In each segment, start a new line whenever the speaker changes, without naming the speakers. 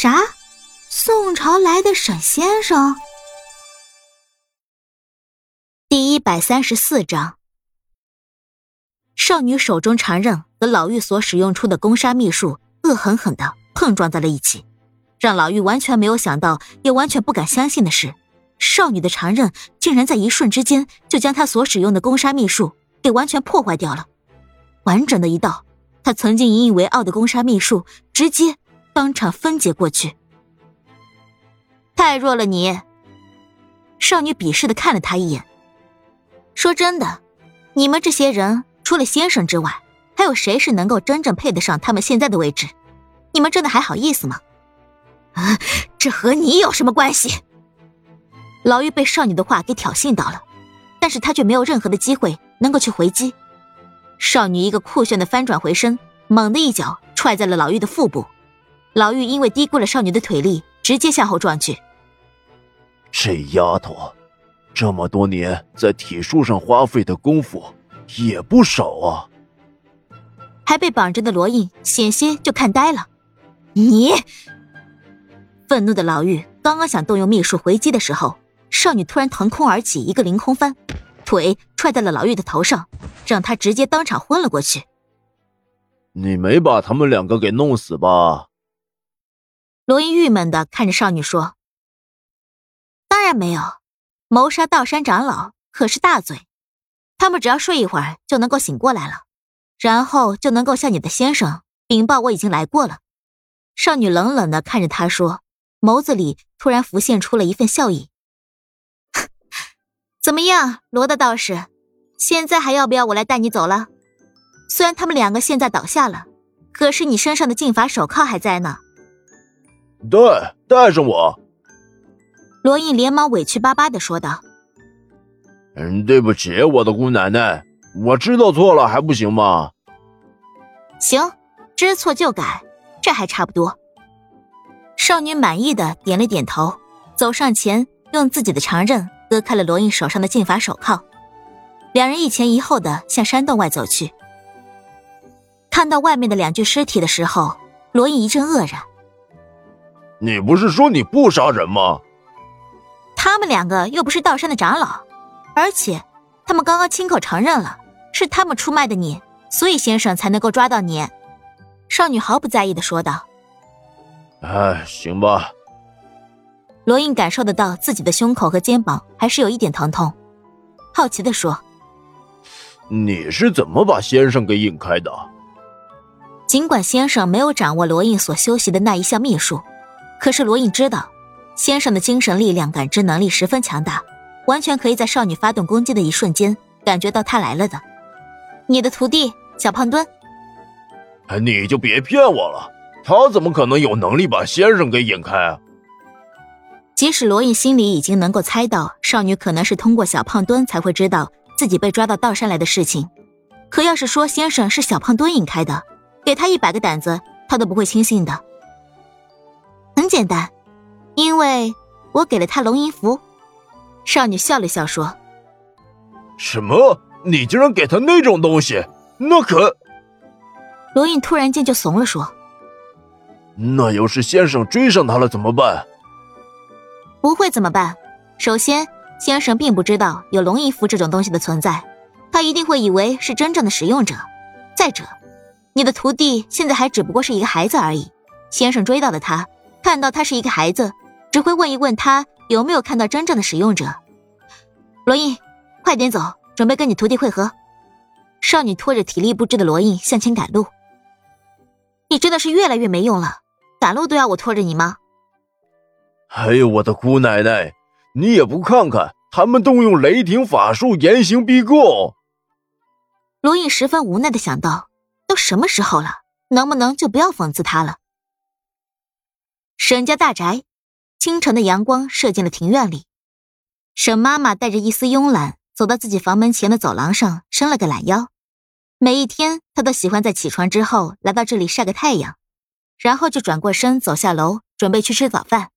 啥？宋朝来的沈先生？第一百三十四章，少女手中长刃和老妪所使用出的攻杀秘术恶狠狠的碰撞在了一起，让老妪完全没有想到，也完全不敢相信的是，少女的长刃竟然在一瞬之间就将她所使用的攻杀秘术给完全破坏掉了，完整的一道她曾经引以为傲的攻杀秘术直接当场分解过去。太弱了，你。少女鄙视的看了他一眼，说：“真的，你们这些人除了先生之外，还有谁是能够真正配得上他们现在的位置？你们真的还好意思吗？”啊，这和你有什么关系？老妪被少女的话给挑衅到了，但是她却没有任何的机会能够去回击。少女一个酷炫的翻转回身，猛地一脚踹在了老妪的腹部。老妪因为低估了少女的腿力，直接向后撞去。
这丫头，这么多年在体术上花费的功夫也不少啊！
还被绑着的罗印险些就看呆了。你，愤怒的老妪刚刚想动用秘术回击的时候，少女突然腾空而起，一个凌空翻，腿踹在了老妪的头上，让他直接当场昏了过去。
你没把他们两个给弄死吧？
罗英郁闷的看着少女说。当然没有，谋杀道山长老可是大罪，他们只要睡一会儿就能够醒过来了，然后就能够向你的先生禀报我已经来过了。少女冷冷的看着他说，眸子里突然浮现出了一份笑意。怎么样，罗大道士，现在还要不要我来带你走了？虽然他们两个现在倒下了，可是你身上的禁法手铐还在呢。
带带上我。
罗印连忙委屈巴巴的说道：“
嗯，对不起，我的姑奶奶，我知道错了，还不行吗？”“
行，知错就改，这还差不多。”少女满意的点了点头，走上前，用自己的长刃割开了罗印手上的禁法手铐。两人一前一后的向山洞外走去。看到外面的两具尸体的时候，罗印一阵愕然：“
你不是说你不杀人吗？”
他们两个又不是道山的长老，而且他们刚刚亲口承认了是他们出卖的你，所以先生才能够抓到你。少女毫不在意的说道：“
哎，行吧。”
罗印感受得到自己的胸口和肩膀还是有一点疼痛，好奇的说：“
你是怎么把先生给引开的？”
尽管先生没有掌握罗印所修习的那一项秘术，可是罗印知道。先生的精神力量感知能力十分强大，完全可以在少女发动攻击的一瞬间感觉到他来了的。你的徒弟小胖墩，
你就别骗我了，他怎么可能有能力把先生给引开啊？
即使罗印心里已经能够猜到少女可能是通过小胖墩才会知道自己被抓到道山来的事情，可要是说先生是小胖墩引开的，给他一百个胆子，他都不会轻信的。很简单。因为我给了他龙吟符，少女笑了笑说：“
什么？你竟然给他那种东西？那可……”
罗印突然间就怂了，说：“
那要是先生追上他了怎么办？”“
不会怎么办？首先，先生并不知道有龙吟符这种东西的存在，他一定会以为是真正的使用者。再者，你的徒弟现在还只不过是一个孩子而已，先生追到了他，看到他是一个孩子。”只会问一问他有没有看到真正的使用者。罗印，快点走，准备跟你徒弟会合。少女拖着体力不支的罗印向前赶路。你真的是越来越没用了，赶路都要我拖着你吗？
哎呦，我的姑奶奶，你也不看看他们动用雷霆法术严刑逼供。
罗印十分无奈的想到：都什么时候了，能不能就不要讽刺他了？沈家大宅。清晨的阳光射进了庭院里，沈妈妈带着一丝慵懒走到自己房门前的走廊上，伸了个懒腰。每一天，她都喜欢在起床之后来到这里晒个太阳，然后就转过身走下楼，准备去吃早饭。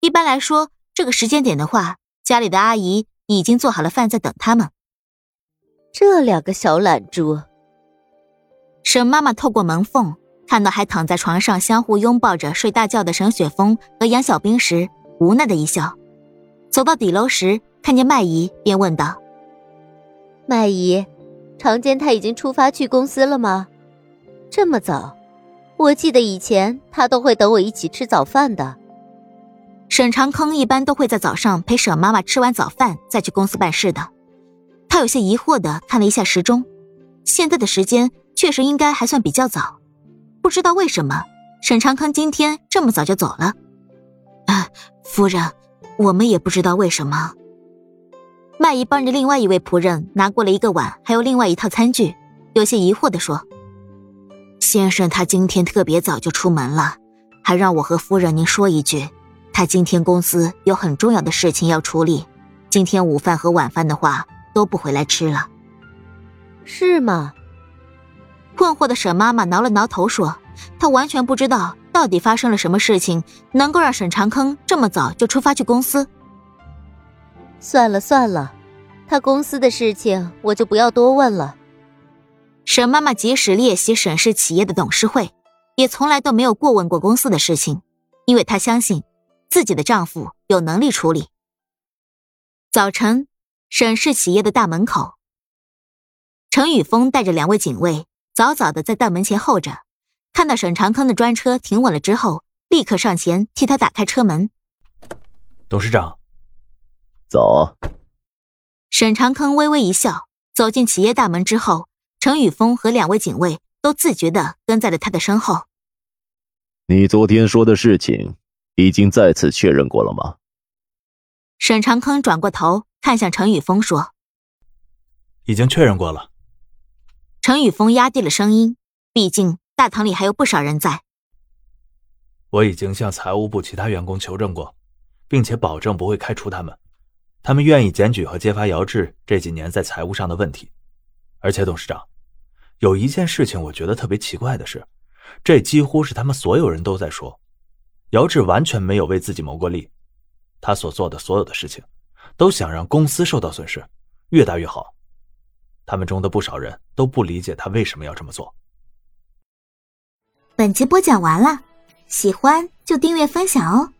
一般来说，这个时间点的话，家里的阿姨已经做好了饭在等他们。
这两个小懒猪，
沈妈妈透过门缝看到还躺在床上相互拥抱着睡大觉的沈雪峰和杨小兵时，无奈的一笑。走到底楼时，看见麦姨，便问道：“
麦姨，常坚他已经出发去公司了吗？这么早？我记得以前他都会等我一起吃早饭的。”
沈长坑一般都会在早上陪沈妈妈吃完早饭再去公司办事的。他有些疑惑的看了一下时钟，现在的时间确实应该还算比较早。不知道为什么，沈长康今天这么早就走了。啊，夫人，我们也不知道为什么。麦姨帮着另外一位仆人拿过了一个碗，还有另外一套餐具，有些疑惑的说：“先生他今天特别早就出门了，还让我和夫人您说一句，他今天公司有很重要的事情要处理，今天午饭和晚饭的话都不回来吃了。”
是吗？
困惑的沈妈妈挠了挠头说：“她完全不知道到底发生了什么事情，能够让沈长坑这么早就出发去公司。”
算了算了，他公司的事情我就不要多问了。
沈妈妈即使列席沈氏企业的董事会，也从来都没有过问过公司的事情，因为她相信自己的丈夫有能力处理。早晨，沈氏企业的大门口，程宇峰带着两位警卫。早早的在大门前候着，看到沈长坑的专车停稳了之后，立刻上前替他打开车门。
董事长，
早。
沈长坑微微一笑，走进企业大门之后，程宇峰和两位警卫都自觉的跟在了他的身后。
你昨天说的事情，已经再次确认过了吗？
沈长坑转过头看向程宇峰说：“
已经确认过了。”
陈宇峰压低了声音，毕竟大堂里还有不少人在。
我已经向财务部其他员工求证过，并且保证不会开除他们。他们愿意检举和揭发姚志这几年在财务上的问题。而且，董事长，有一件事情我觉得特别奇怪的是，这几乎是他们所有人都在说，姚志完全没有为自己谋过利。他所做的所有的事情，都想让公司受到损失，越大越好。他们中的不少人都不理解他为什么要这么做。
本集播讲完了，喜欢就订阅分享哦。